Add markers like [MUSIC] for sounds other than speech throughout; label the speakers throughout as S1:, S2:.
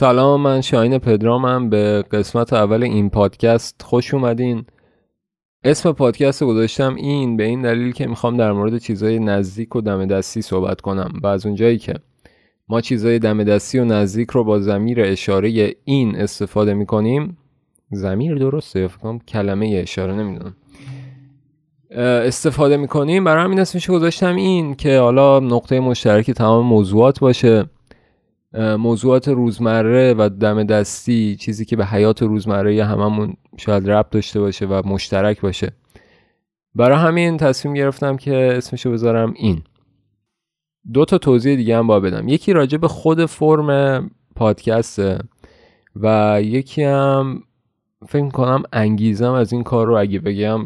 S1: سلام من شاهین پدرامم. به قسمت اول این پادکست خوش اومدین. اسم پادکست گذاشتم این به این دلیل که می‌خوام در مورد چیزای نزدیک و دم دستی صحبت کنم. و از اونجایی که ما چیزای دم دستی و نزدیک رو با زمیر اشاره این استفاده می‌کنیم زمیر درسته؟ فکرم کلمه اشاره نمی‌دونم. استفاده می‌کنیم. برای همین اسمش گذاشتم این که حالا نقطه مشترک تمام موضوعات باشه. موضوعات روزمره و دم دستی چیزی که به حیات روزمره هممون شاید ربط داشته باشه و مشترک باشه. برای همین تصمیم گرفتم که اسمشو بذارم این. دو تا توضیح دیگه هم با بدم. یکی راجع به خود فرم پادکسته و یکی هم فکر کنم انگیزم از این کار رو اگه بگم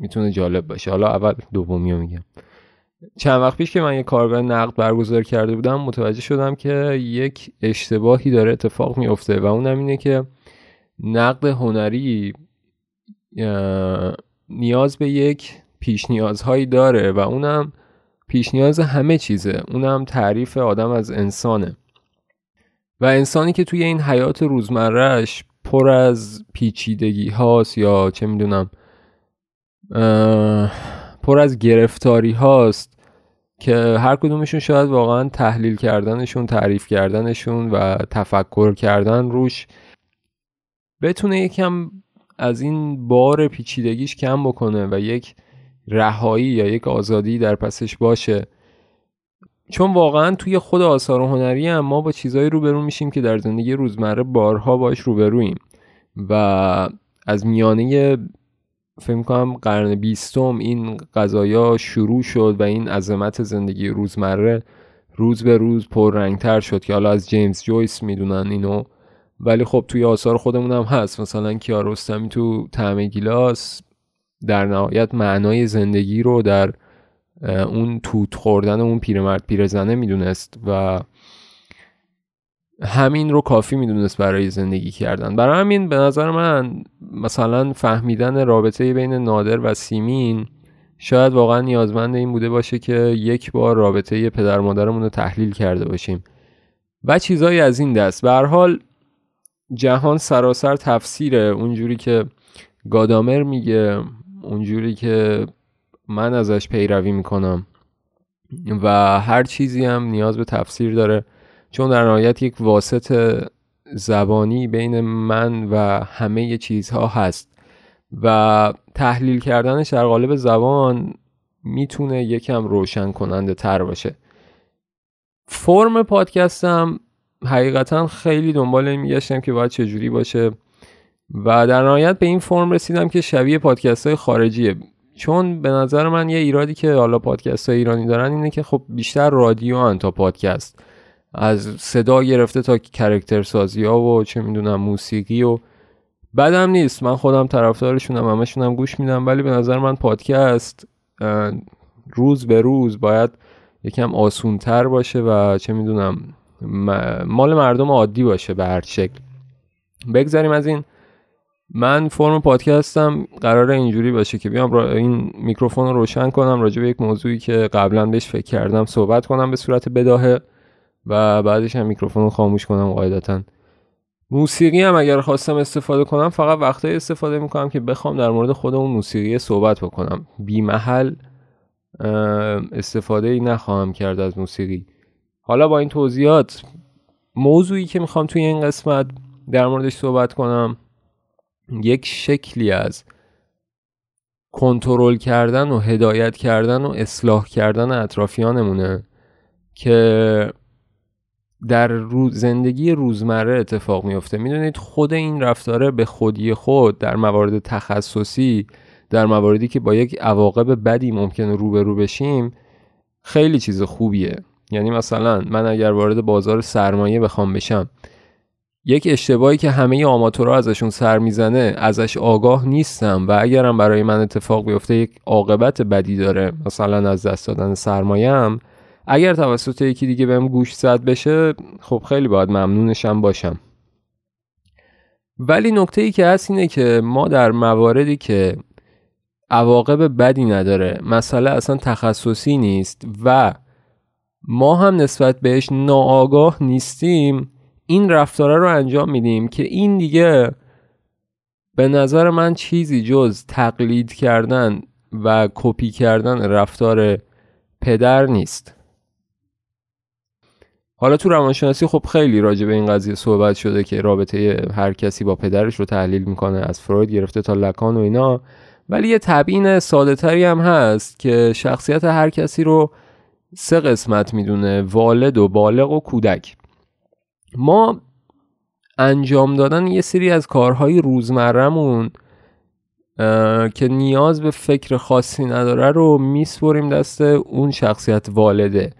S1: می‌تونه جالب باشه. حالا اول دومی رو میگم. چند وقت پیش که من یه کارگاه نقد برگزار کرده بودم متوجه شدم که یک اشتباهی داره اتفاق میفته و اونم اینه که نقد هنری نیاز به یک پیش نیازهایی داره و اونم پیش نیاز همه چیزه. اونم تعریف آدم از انسانه. و انسانی که توی این حیات روزمرهش پر از پیچیدگی هاست یا چه می‌دونم پر از گرفتاری هاست که هر کدومشون شاید واقعا تحلیل کردنشون تعریف کردنشون و تفکر کردن روش بتونه یکم از این بار پیچیدگیش کم بکنه و یک رهایی یا یک آزادی در پسش باشه. چون واقعا توی خود آثار هنری هم ما با چیزایی روبرو میشیم که در زندگی روزمره بارها باش روبرویم و از میانه فکر کنم قرن بیستم این قضایا شروع شد و این عظمت زندگی روزمره روز به روز پررنگتر شد که حالا از جیمز جویس می‌دونن اینو. ولی خب توی آثار خودمون هم هست. مثلا کیارستمی تو طعم گیلاس در نهایت معنای زندگی رو در اون توت خوردن اون پیرمرد پیرزنه می‌دونست و همین رو کافی می‌دونست برای زندگی کردن. برای همین به نظر من مثلا فهمیدن رابطه بین نادر و سیمین شاید واقعا نیازمند این بوده باشه که یک بار رابطه پدر مادرمون رو تحلیل کرده باشیم و چیزایی از این دست. به حال جهان سراسر تفسیره. اونجوری که گادامر میگه اونجوری که من ازش پیروی می‌کنم و هر چیزی هم نیاز به تفسیر داره. چون در نهایت یک واسط زبانی بین من و همه چیزها هست و تحلیل کردنش در قالب زبان می‌تونه یکم روشن کننده تر باشه. فرم پادکستم حقیقتا خیلی دنبال این میگشتم که باید چجوری باشه و در نهایت به این فرم رسیدم که شبیه پادکست های خارجیه. چون به نظر من یه ایرادی که حالا پادکست های ایرانی دارن اینه که خب بیشتر رادیو تا پادکست. از صدا گرفته تا کرکتر سازی ها و چه می‌دونم موسیقی و بدم نیست. من خودم طرفدارشونم همشونم گوش میدم ولی به نظر من پادکست روز به روز باید یکم آسونتر باشه و چه می‌دونم مال مردم عادی باشه به هر شکل. بگذاریم از این. من فرم پادکستم قرار اینجوری باشه که بیام این میکروفون رو روشن کنم راجع به یک موضوعی که قبلا بهش فکر کردم صحبت کنم به صورت بداهه. و بعدش هم میکروفون رو خاموش کنم قاعدتا. موسیقی هم اگر خواستم استفاده کنم فقط وقتایی استفاده می‌کنم که بخوام در مورد خودمون موسیقی صحبت بکنم. بی محل استفاده ای نخواهم کرد از موسیقی. حالا با این توضیحات موضوعی که می‌خوام توی این قسمت در موردش صحبت کنم یک شکلی از کنترل کردن و هدایت کردن و اصلاح کردن اطرافیانمونه که در روز زندگی روزمره اتفاق میفته می‌دونید خود این رفتاره به خودی خود در موارد تخصصی در مواردی که با یک عواقب بدی ممکنه روبرو بشیم خیلی چیز خوبیه. یعنی مثلا من اگر وارد بازار سرمایه بخوام بشم یک اشتباهی که همه آماتورها ازشون سر می‌زنه ازش آگاه نیستم و اگرم برای من اتفاق بیفته یک عاقبت بدی داره. مثلا از دست دادن سرمایه اگر توسط یکی دیگه بهم گوش زد بشه خب خیلی باید ممنونشم باشم. ولی نکته ای که هست اینه که ما در مواردی که عواقب بدی نداره مسئله اصلا تخصصی نیست و ما هم نسبت بهش ناآگاه نیستیم این رفتاره رو انجام میدیم که این دیگه به نظر من چیزی جز تقلید کردن و کپی کردن رفتار پدر نیست. حالا تو روانشناسی خب خیلی راجع به این قضیه صحبت شده که رابطه هر کسی با پدرش رو تحلیل می‌کنه از فروید گرفته تا لکان و اینا. ولی یه تبیین ساده تری هم هست که شخصیت هر کسی رو سه قسمت می‌دونه والد و بالغ و کودک. ما انجام دادن یه سری از کارهای روزمرهمون که نیاز به فکر خاصی نداره رو میسپریم دست اون شخصیت والده.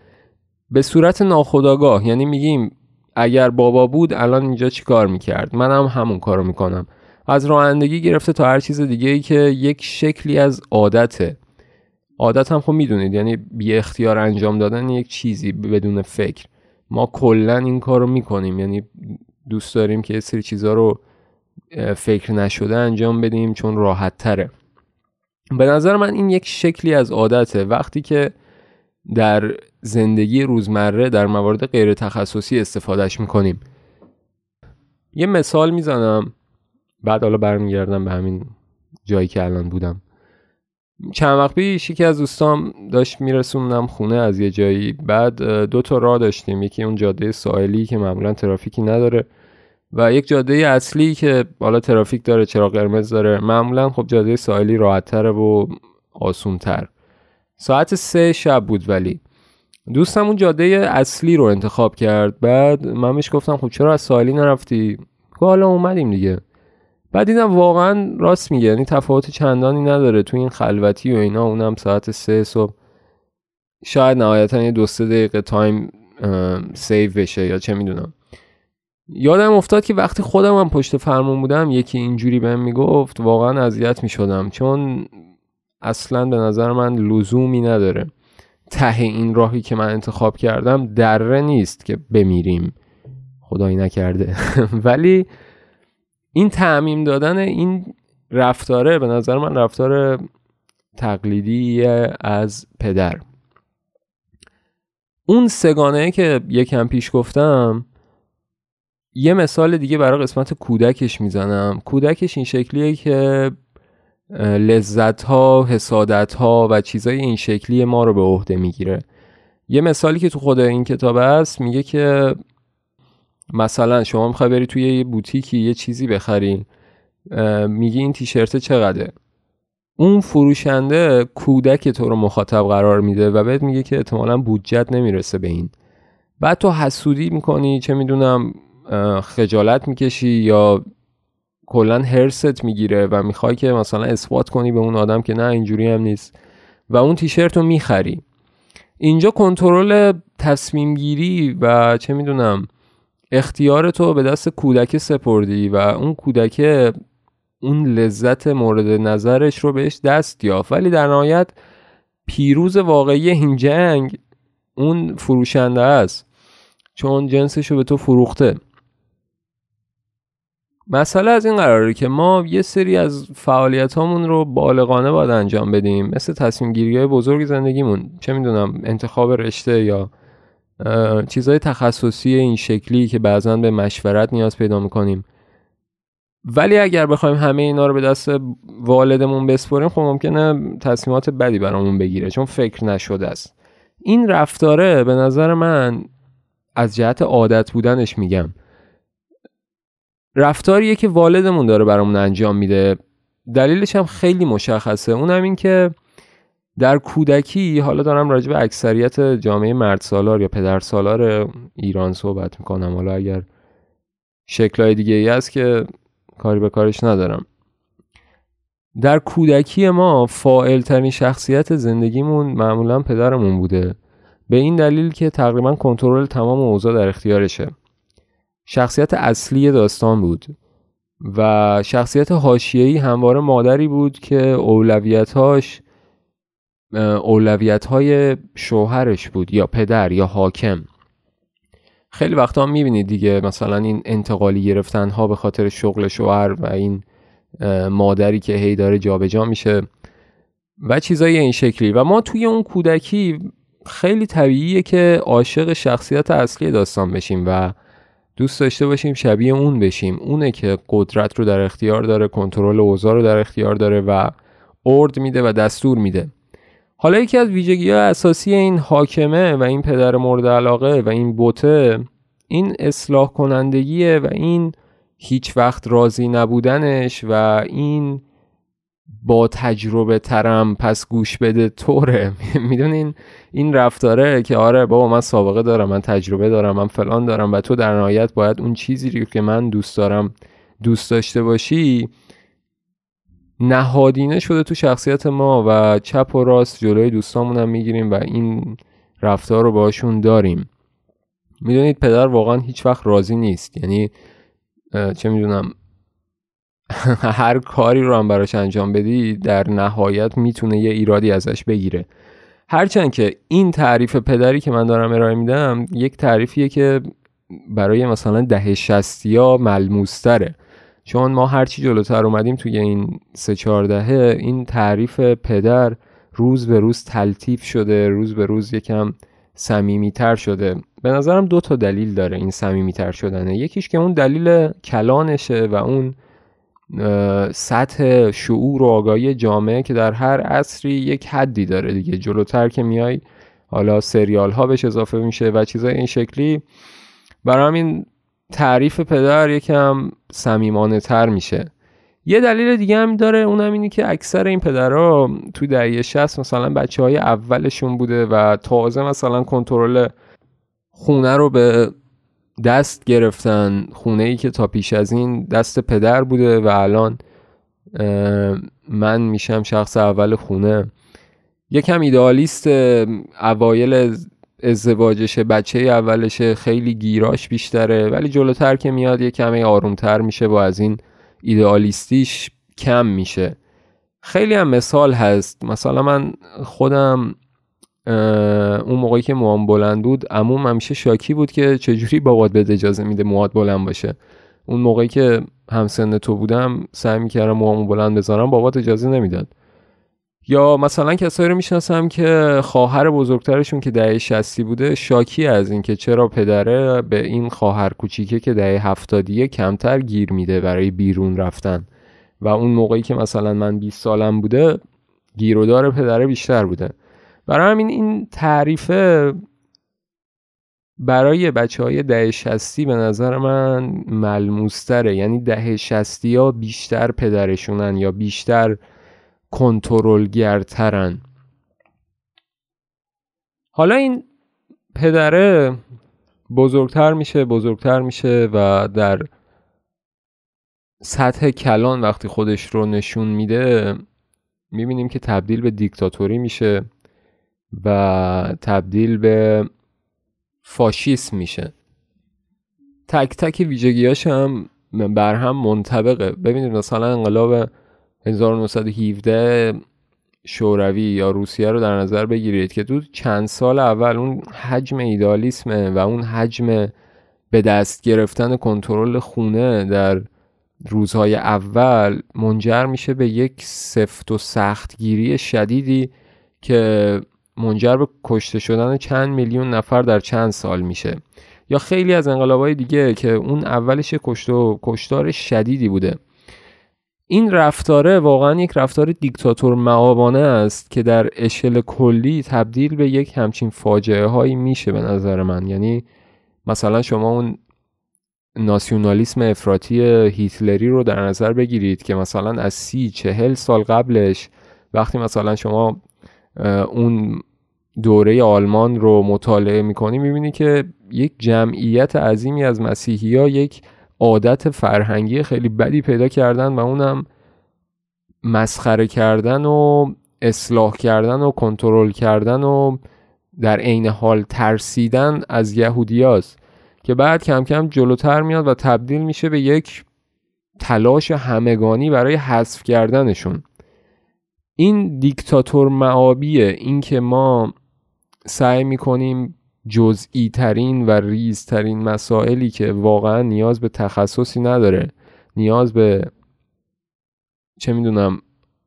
S1: به صورت ناخودآگاه یعنی میگیم اگر بابا بود الان اینجا چی کار می‌کرد؟ منم هم همون کارو می‌کنم. از رانندگی گرفته تا هر چیز دیگه ای که یک شکلی از عادته. عادت هم خب می‌دونید یعنی بی اختیار انجام دادن یک چیزی بدون فکر. ما کلا این کار رو می‌کنیم یعنی دوست داریم که سری چیزها رو فکر نشده انجام بدیم چون راحت تره. به نظر من این یک شکلی از عادته. وقتی که در زندگی روزمره در موارد غیر تخصصی استفادهش می‌کنیم. یه مثال می‌زنم. بعد حالا برمیگردم به همین جایی که الان بودم. چند وقت پیش یکی از دوستام داشت میرسوندم خونه از یه جایی. بعد دو تا راه داشتیم. یکی اون جاده ساحلی که معمولا ترافیکی نداره و یک جاده اصلی که بالا ترافیک داره چراغ قرمز داره. معمولا خب جاده ساحلی راحتتره و آسونتر. ساعت سه شب بود ولی. دوستم اون جاده اصلی رو انتخاب کرد. بعد من بهش گفتم خب چرا از ساحلی نرفتی؟ حالا اومدیم دیگه. بعد دیدم واقعا راست میگه یعنی تفاوت چندانی نداره. تو این خلوتی و اینا اونم ساعت سه صبح. شاید نهایتا یه دو سه دقیقه time save بشه یا چه می‌دونم. یادم افتاد که وقتی خودم هم پشت فرمون بودم یکی اینجوری بهم می‌گفت واقعا اذیت می‌شدم. چون اصلا به نظر من لزومی نداره. ته این راهی که من انتخاب کردم دره نیست که بمیریم. خدایی نکرده. [LAUGHS] ولی این تعمیم دادن این رفتاره به نظر من رفتار تقلیدی از پدر. اون سگانه که یکم پیش گفتم یه مثال دیگه برای قسمت کودکش می‌زنم. کودکش این شکلیه که لذت ها حسادت ها و چیزای این شکلی ما رو به عهده می‌گیره. یه مثالی که تو خود این کتاب هست میگه که مثلا شما می‌خوای بری توی یه بوتیکی یه چیزی بخری میگی این تیشرت چقدره؟ اون فروشنده کودک تو رو مخاطب قرار میده و بهت میگه که احتمالا بودجت نمی‌رسه به این. بعد تو حسودی می‌کنی چه می‌دونم خجالت می‌کشی یا کلا هرست می‌گیره و می‌خوای که مثلا اثبات کنی به اون آدم که نه اینجوری هم نیست. و اون تیشرت رو می‌خری. اینجا کنترل تصمیم گیری و چه می‌دونم اختیار تو به دست کودک سپردی و اون کودک اون لذت مورد نظرش رو بهش دست یافت. ولی در نهایت پیروز واقعی این جنگ اون فروشنده است. چون جنسش رو به تو فروخته. مسئله از این قراره که ما یه سری از فعالیت هامون رو بالغانه باید انجام بدیم. مثل تصمیم گیری های بزرگ زندگیمون. چه می‌دونم انتخاب رشته یا چیزهای تخصصی این شکلی که بعضا به مشورت نیاز پیدا می‌کنیم. ولی اگر بخوایم همه اینا رو به دست والدمون بسپریم خب ممکنه تصمیمات بدی برامون بگیره چون فکر نشده است. این رفتاره به نظر من از جهت عادت بودنش میگم. رفتاریه که والدمون داره برامون انجام میده. دلیلش هم خیلی مشخصه. اونم این که در کودکی حالا دارم راجع به اکثریت جامعه مرد سالار یا پدر سالار ایران صحبت می‌کنم. حالا اگر شکلهای دیگه ای هست که کاری به کارش ندارم. در کودکی ما فائل ترین شخصیت زندگیمون معمولا پدرمون بوده. به این دلیل که تقریبا کنترل تمام اوضاع در اختیارشه. شخصیت اصلی داستان بود و شخصیت حاشیه‌ای همواره مادری بود که اولویتاش اولویت های شوهرش بود یا پدر یا حاکم. خیلی وقتا هم می‌بینید دیگه مثلا این انتقالی گرفتن ها به خاطر شغل شوهر و این مادری که هی داره جابجا میشه و چیزای این شکلی. و ما توی اون کودکی خیلی طبیعیه که عاشق شخصیت اصلی داستان بشیم و دوست داشته باشیم شبیه اون بشیم. اونه که قدرت رو در اختیار داره کنترل اوضاع رو در اختیار داره و ارد میده و دستور میده. حالا یکی از ویژگی اساسی این حاکمه و این پدر مورد علاقه و این بوته این اصلاح کنندگیه و این هیچ وقت راضی نبودنش و این با تجربه ترم پس گوش بده طوره. [LAUGHS] می‌دونین؟ این رفتاره که آره بابا من سابقه دارم من تجربه دارم من فلان دارم و تو در نهایت باید اون چیزی رو که من دوست دارم دوست داشته باشی نهادینه شده تو شخصیت ما و چپ و راست جلوی دوستامون هم می‌گیریم و این رفتار رو باشون داریم. می‌دونید پدر واقعا هیچ وقت راضی نیست. یعنی چه می‌دونم [LAUGHS] هر کاری رو هم براش انجام بدی در نهایت می‌تونه یه ایرادی ازش بگیره. هرچند که این تعریف پدری که من دارم ارائه میدم یک تعریفیه که برای مثلا ده شستی ها ملموستره. چون ما هرچی جلوتر اومدیم توی این سه چهار دهه این تعریف پدر روز به روز تلطیف شده روز به روز یکم صمیمیتر شده. به نظرم دو تا دلیل داره این صمیمیتر شدنه. یکیش که اون دلیل کلانشه و اون سطح شعور و آگاهی جامعه که در هر عصری یک حدی داره دیگه. جلوتر که میای حالا سریال ها بهش اضافه میشه و چیزای این شکلی. برای همین تعریف پدر یکم سمیمانه تر میشه. یه دلیل دیگه هم داره اونم اینه که اکثر این پدرها تو دهه 60 مثلا بچه های اولشون بوده و تازه مثلا کنترل خونه رو به دست گرفتن خونه ای که تا پیش از این دست پدر بوده و الان من میشم شخص اول خونه. یکم ایدئالیست اوایل ازدواجشه بچه اولشه خیلی گیراش بیشتره ولی جلوتر که میاد یه کمی آرومتر میشه و از این ایدئالیستیش کم میشه. خیلی هم مثال هست. مثلا من خودم اون موقعی که موام بلند بود عموم همیشه شاکی بود که چجوری بابات بده اجازه میده مواد بلند باشه. اون موقعی که همسن تو بودم سعی می‌کردم موامو بلند بذارم بابات اجازه نمی‌داد. یا مثلا کسایی رو می‌شناسم که خواهر بزرگترشون که دهه شستی بوده شاکی از اینکه چرا پدره به این خواهر کوچیکه که دهه هفتادیه کمتر گیر میده برای بیرون رفتن. و اون موقعی که مثلا من 20 سالم بوده گیرودار پدره بیشتر بوده. برای همین این تعریفه برای بچه های ده شستی به نظر من ملموستره. یعنی ده شستی ها بیشتر پدرشونن یا بیشتر کنترلگرترن. حالا این پدره بزرگتر میشه بزرگتر میشه و در سطح کلان وقتی خودش رو نشون میده می‌بینیم که تبدیل به دیکتاتوری میشه. و تبدیل به فاشیسم میشه. تک تک ویژگیاش هم بر هم منطبقه. ببینید مثلا انقلاب 1917 شوروی یا روسیه رو در نظر بگیرید که تو چند سال اول اون حجم ایدالیسمه و اون حجم به دست گرفتن کنترل خونه در روزهای اول منجر میشه به یک سفت و سختگیری شدیدی که منجر به کشته شدن چند میلیون نفر در چند سال میشه. یا خیلی از انقلابهای دیگه که اون اولش کشته و کشتار شدیدی بوده. این رفتاره واقعا یک رفتار دیکتاتور معابانه است که در اشل کلی تبدیل به یک همچین فاجعه هایی میشه به نظر من. یعنی مثلا شما اون ناسیونالیسم افراطی هیتلری رو در نظر بگیرید که مثلا از سی چهل سال قبلش وقتی مثلا شما اون دوره آلمان رو مطالعه می‌کنی می‌بینی که یک جمعیت عظیمی از مسیحی ها یک عادت فرهنگی خیلی بدی پیدا کردن و اونم مسخره کردن و اصلاح کردن و کنترل کردن و در عین حال ترسیدن از یهودیاست که بعد کم کم جلوتر میاد و تبدیل میشه به یک تلاش همگانی برای حذف کردنشون. این دیکتاتور معابیه اینکه ما سعی می‌کنیم جزئی ترین و ریزترین مسائلی که واقعا نیاز به تخصصی نداره نیاز به چه می‌دونم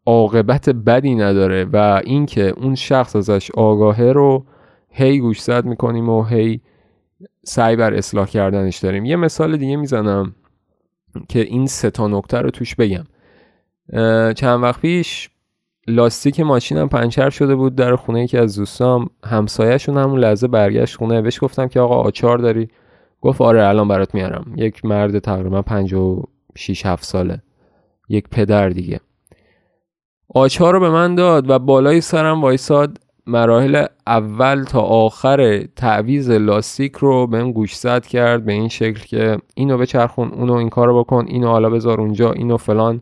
S1: عاقبت بدی نداره و اینکه اون شخص ازش آگاهه رو هی گوش زد می‌کنیم و هی سعی بر اصلاح کردنش داریم. یه مثال دیگه می‌زنم که این سه تا نکته رو توش بگم. چند وقت پیش لاستیک ماشینم پنچر شده بود در خونه یکی از دوستام. همسایهشون همون لحظه برگشت خونه. بهش گفتم که آقا آچار داری؟ گفت آره الان برات میارم. یک مرد تقریبا 56 7 ساله. یک پدر دیگه. آچار رو به من داد و بالای سرم وایساد مراحل اول تا آخر تعویز لاستیک رو بهم گوش زد کرد به این شکل که اینو بچرخون اونو این کارو بکن اینو حالا بذار اونجا اینو فلان.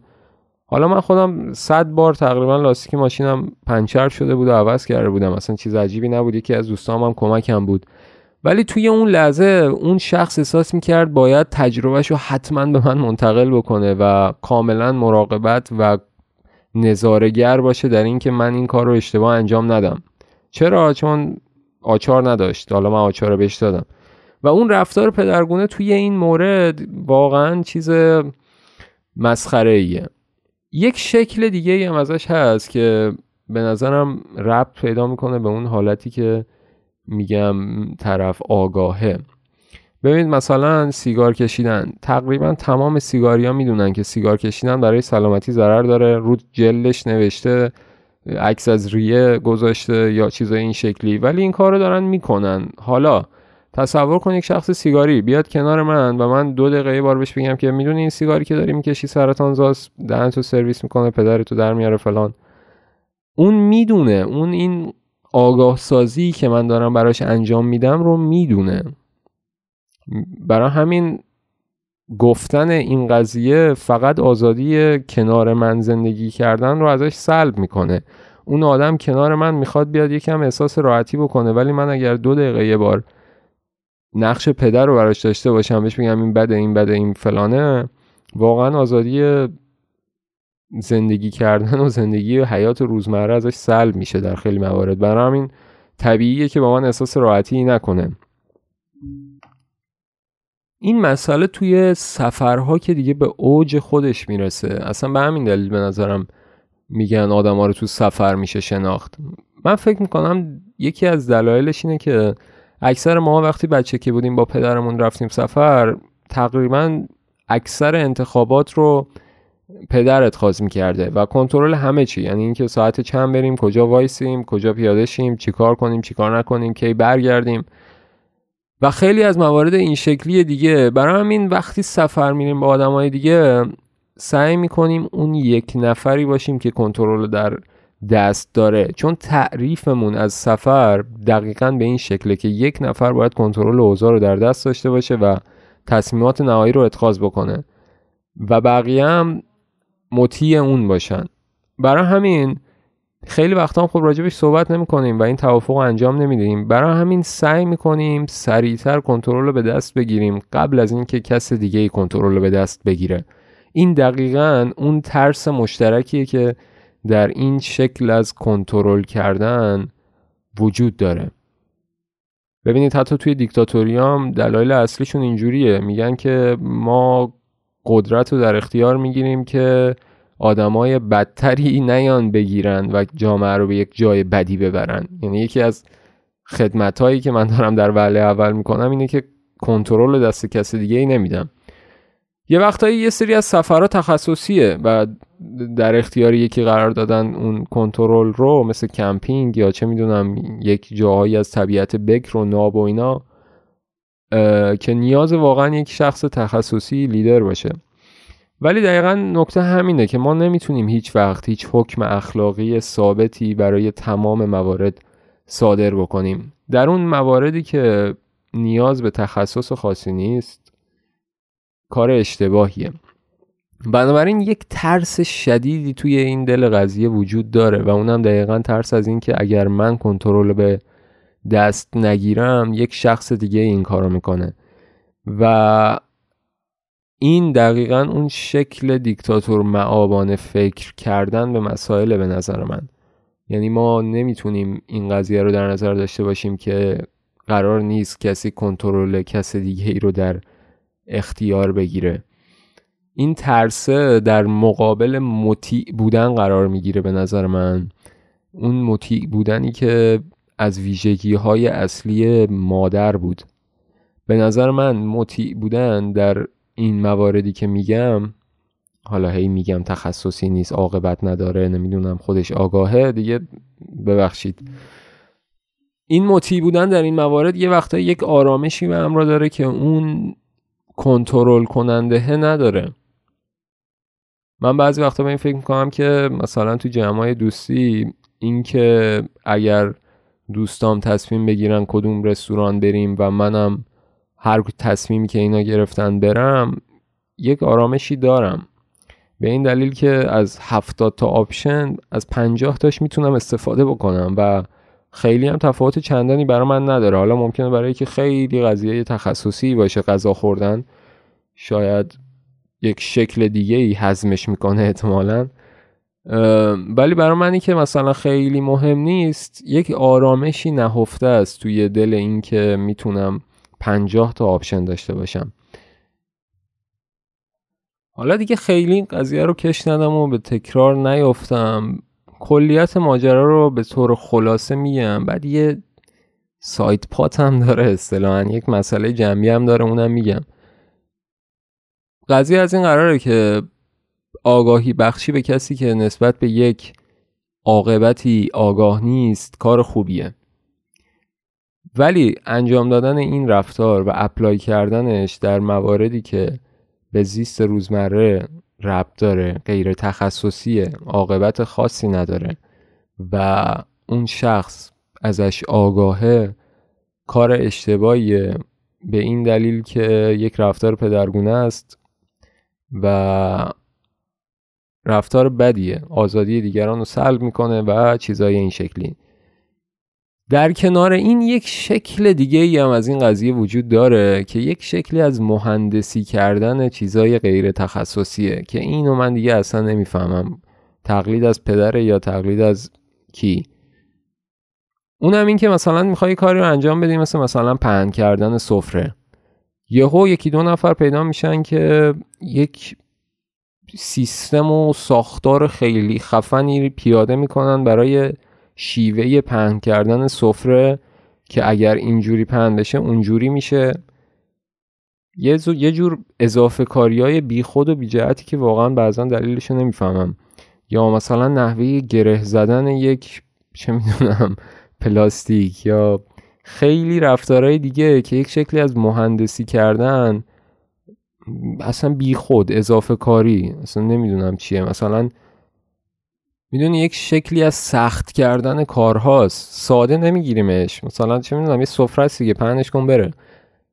S1: حالا من خودم صد بار تقریبا لاستیک ماشینم پنچر شده بود و عوض کرده بودم. اصلا چیز عجیبی نبود. یکی از دوستام هم کمکم بود. ولی توی اون لحظه اون شخص احساس می‌کرد باید تجربهش رو حتما به من منتقل بکنه و کاملا مراقبت و نظارگر باشه در اینکه من این کار رو اشتباه انجام ندم. چرا؟ چون آچار نداشت. حالا من آچار رو بهش دادم. و اون رفتار پدرگونه توی این مورد واقعا چیز مسخره ایه یک شکل دیگه هم ازش هست که به نظرم ربط پیدا می‌کنه به اون حالتی که میگم طرف آگاهه. ببینید مثلا سیگار کشیدن. تقریبا تمام سیگاریا می‌دونن که سیگار کشیدن برای سلامتی ضرر داره. رو جلش نوشته عکس از ریه گذاشته یا چیزای این شکلی. ولی این کار رو دارن می‌کنن. حالا تصور کن یک شخص سیگاری بیاد کنار من و من دو دقیقه بار بهش بگم که می‌دونی این سیگاری که داری می‌کشی سرطان زاست دهن تو سرویس می‌کنه پدرتو در میاره فلان. اون می‌دونه. اون این آگاه سازی که من دارم براش انجام میدم رو می‌دونه. برای همین گفتن این قضیه فقط آزادی کنار من زندگی کردن رو ازش سلب می‌کنه. اون آدم کنار من می‌خواد بیاد یکم احساس راحتی بکنه ولی من اگر دو دقیقه یه بار نقش پدر رو براش داشته باشم بهش بگم این بده این بده این فلانه. واقعا آزادی زندگی کردن و زندگی و حیات روزمره ازش سلب میشه در خیلی موارد. برای همین طبیعیه که با من احساس راحتی نکنه. این مسئله توی سفرها که دیگه به اوج خودش می‌رسه. اصلا به همین دلیل به نظرم میگن آدم ها رو تو سفر میشه شناخت. من فکر می‌کنم یکی از دلایلش اینه که اکثر ما وقتی بچه که بودیم با پدرمون رفتیم سفر تقریبا اکثر انتخابات رو پدرت خواست می‌کرده و کنترل همه چی. یعنی اینکه ساعت چند بریم کجا وایسیم کجا پیاده شیم چیکار کنیم چیکار نکنیم کی برگردیم. و خیلی از موارد این شکلی دیگه برای همین وقتی سفر میریم با آدمای دیگه سعی می‌کنیم اون یک نفری باشیم که کنترل در دست داره. چون تعریفمون از سفر دقیقا به این شکله که یک نفر باید کنترل اوضاع رو در دست داشته باشه و تصمیمات نهایی رو اتخاذ بکنه و بقیه هم مطیع اون باشن. برای همین خیلی وقتا هم خب راجبش صحبت نمی کنیم و این توافق رو انجام نمیدیم. برای همین سعی می‌کنیم سریعتر کنترل رو به دست بگیریم قبل از اینکه کس دیگه ای کنترل رو به دست بگیره. این دقیقا اون ترس مشترکیه که در این شکل از کنترل کردن وجود داره. ببینید حتی توی دیکتاتوریام دلایل اصلیشون اینجوریه. میگن که ما قدرت رو در اختیار می‌گیریم که آدمای بدتری نیان بگیرن و جامعه رو به یک جای بدی ببرن. یعنی یکی از خدمت هایی که من دارم در وله اول می‌کنم اینه که کنترل دست کسی دیگه ای نمیدم. یه وقتایی یه سری از سفرها تخصصیه و در اختیار یکی قرار دادن اون کنترل رو مثل کمپینگ یا چه می‌دونم یک جاهایی از طبیعت بکر و ناب و اینا که نیاز واقعا یک شخص تخصصی لیدر باشه. ولی دقیقا نکته همینه که ما نمی‌تونیم هیچ وقت هیچ حکم اخلاقی ثابتی برای تمام موارد صادر بکنیم. در اون مواردی که نیاز به تخصص خاصی نیست کار اشتباهیه. بنابراین یک ترس شدیدی توی این دل قضیه وجود داره و اونم دقیقا ترس از این که اگر من کنترل به دست نگیرم یک شخص دیگه این کارو می‌کنه. و این دقیقا اون شکل دیکتاتور معابانه فکر کردن به مسائل به نظر من. یعنی ما نمی‌تونیم این قضیه رو در نظر داشته باشیم که قرار نیست کسی کنترل کس دیگه ای رو در اختیار بگیره. این ترسه در مقابل مطیع بودن قرار می‌گیره به نظر من. اون مطیع بودنی که از ویژگی های اصلی مادر بود. به نظر من مطیع بودن در این مواردی که میگم حالا هی میگم تخصصی نیست عاقبت نداره نمی‌دونم خودش آگاهه دیگه ببخشید. این مطیع بودن در این موارد یه وقتا یک آرامشی به همراه داره که اون کنترل کننده نداره. من بعضی وقتا به این فکر می‌کنم که مثلا تو جمعای دوستی اینکه اگر دوستام تصمیم بگیرن کدوم رستوران بریم و منم هر تصمیمی که اینا گرفتن برم یک آرامشی دارم. به این دلیل که از هفتاد تا آپشن از پنجاه تاش می‌تونم استفاده بکنم و خیلی هم تفاوت چندانی برای من نداره. حالا ممکنه برای که خیلی قضیه تخصصی باشه غذا خوردن شاید یک شکل دیگه ای هضمش می‌کنه احتمالا. ولی برای منی که مثلا خیلی مهم نیست یک آرامشی نهفته است توی دل این که می‌تونم پنجاه تا option داشته باشم. حالا دیگه خیلی قضیه رو کش ندم و به تکرار نیفتم کلیت ماجرا رو به طور خلاصه میگم بعد یه side part هم داره اصطلاحا یک مسئله جمعی هم داره اونم میگم. قضیه از این قراره که آگاهی بخشی به کسی که نسبت به یک عاقبتی آگاه نیست کار خوبیه. ولی انجام دادن این رفتار و اپلای کردنش در مواردی که به زیست روزمره ربط داره غیر تخصصیه عاقبت خاصی نداره. و اون شخص ازش آگاهه کار اشتباهیه. به این دلیل که یک رفتار پدرگونه است و رفتار بدیه. آزادی دیگران رو سلب می‌کنه و چیزای این شکلی. در کنار این یک شکل دیگه ای هم از این قضیه وجود داره که یک شکلی از مهندسی کردن چیزای غیر تخصصیه که اینو من دیگه اصلا نمی‌فهمم. تقلید از پدر یا تقلید از کی؟ اونم این که مثلا می‌خوای کاری رو انجام بدی مثل مثلا پهن کردن سفره. یهو یکی دو نفر پیدا میشن که یک سیستم و ساختار خیلی خفنی پیاده می‌کنن برای شیوه پهن کردن سفره که اگر اینجوری پهن بشه اونجوری میشه. یه, یه جور اضافه کاری های بی خود و بی جهتی که واقعا بعضا دلیلش نمی‌فهمم یا مثلا نحوه گره زدن یک چه می‌دونم پلاستیک یا خیلی رفتارهای دیگه که یک شکلی از مهندسی کردن اصلا بی خود اضافه کاری اصلا نمی‌دونم چیه. مثلا می‌دونی یک شکلی از سخت کردن کارهاست. ساده نمیگیریمش. مثلا چه می‌دونم یه سفره است دیگه پهنش کن بره.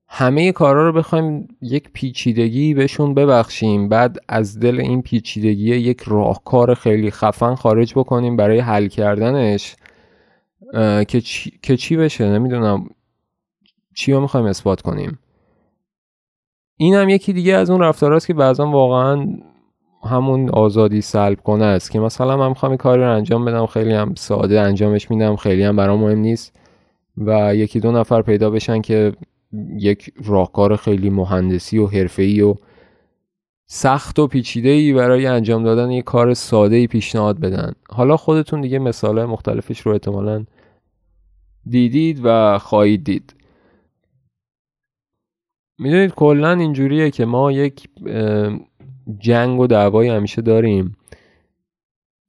S1: همه کارها رو بخوایم یک پیچیدگی بهشون ببخشیم. بعد از دل این پیچیدگی یک راهکار خیلی خفن خارج بکنیم برای حل کردنش. که چی, که چی بشه؟ نمی‌دونم. چی رو می‌خوایم اثبات کنیم؟ این هم یکی دیگه از اون رفتاراست که بعضا واقعا همون آزادی سلب کنه است که مثلا من می‌خوام کاری رو انجام بدم خیلی هم ساده انجامش میدم خیلی هم برام مهم نیست و یکی دو نفر پیدا بشن که یک راهکار خیلی مهندسی و حرفه‌ای و سخت و پیچیده ای برای انجام دادن یک کار ساده ای پیشنهاد بدن. حالا خودتون دیگه مثال مختلفش رو احتمالا دیدید و خواهید دید. می‌دونید کلا اینجوریه که ما یک جنگ و دعوایی همیشه داریم.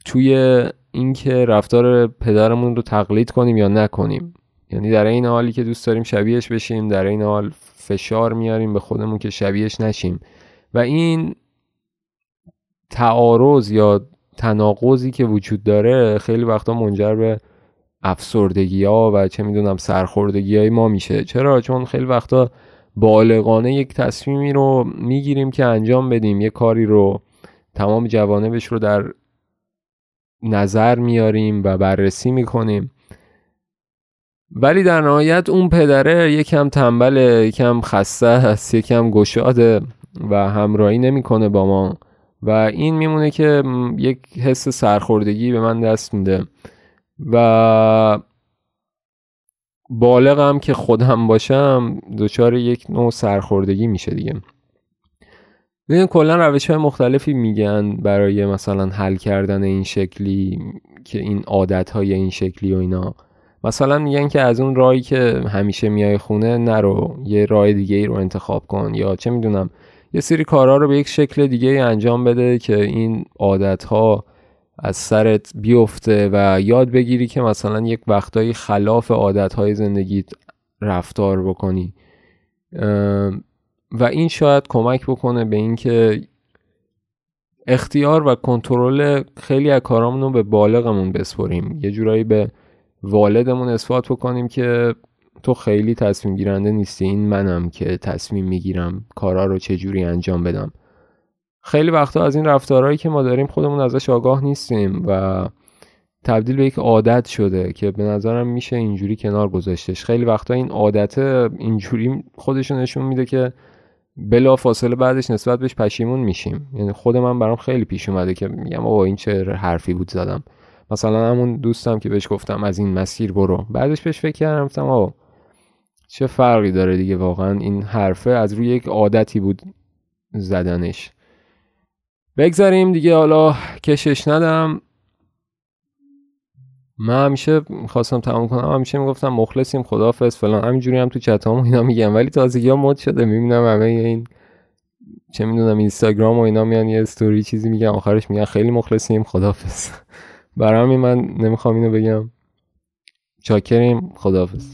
S1: توی اینکه رفتار پدرمون رو تقلید کنیم یا نکنیم. یعنی در این حالی که دوست داریم شبیهش بشیم در این حال فشار میاریم به خودمون که شبیهش نشیم. و این تعارض یا تناقضی که وجود داره خیلی وقتا منجر به افسردگی ها و چه می‌دونم سرخوردگی های ما میشه. چرا؟ چون خیلی وقتا بالغانه یک تصمیمی رو می‌گیریم که انجام بدیم. یه کاری رو تمام جوانبش رو در نظر میاریم و بررسی می‌کنیم. ولی در نهایت اون پدره یکم تنبله یکم خسته است یکم گشاده و همراهی نمی‌کنه با ما. و این میمونه که یک حس سرخوردگی به من دست میده. و بالغم که خودم باشم دچار یک نوع سرخوردگی میشه دیگه. ببین کلا روش های مختلفی میگن برای مثلا حل کردن این شکلی که این عادت های این شکلی و اینا. مثلا میگن که از اون راهی که همیشه میای خونه نرو یه راه دیگه ای رو انتخاب کن یا چه می‌دونم یه سری کارها رو به یک شکل دیگه انجام بده که این عادت ها از سرت بیفته و یاد بگیری که مثلا یک وقتایی خلاف عادت های زندگیت رفتار بکنی. و این شاید کمک بکنه به اینکه اختیار و کنترل خیلی از کارامون رو به بالغمون بسپریم. یه جورایی به والدمون اثبات بکنیم که تو خیلی تصمیم گیرنده نیستی. این منم که تصمیم می‌گیرم کارا رو چجوری انجام بدم. خیلی وقتا از این رفتارهایی که ما داریم خودمون ازش آگاه نیستیم و تبدیل به یک عادت شده که به نظرم میشه اینجوری کنار گذاشتش. خیلی وقتا این عادت اینجوری خودشون نشون میده که بلا فاصله بعدش نسبت بهش پشیمون میشیم. یعنی خود من برام خیلی پیش اومده که میگم آقا این چه حرفی بود زدم. مثلا همون دوستم که بهش گفتم از این مسیر برو. بعدش بهش فکر کردم گفتم آقا چه فرقی داره دیگه واقعا این حرفه؟ از روی یک عادتی بود زدنش. بگذاریم دیگه حالا کشش ندم. من همیشه خواستم تمام کنم همیشه می‌گفتم مخلصیم خدافظ فلان. همینجوری هم تو چتام اینا میگم ولی تازگی ها مد شده می‌بینم همه این چه می‌دونم اینستاگرام و اینا میان یه استوری چیزی میگن آخرش میگن خیلی مخلصیم خدافظ [LAUGHS] برای من نمی‌خوام اینو بگم. چاکریم خدافظ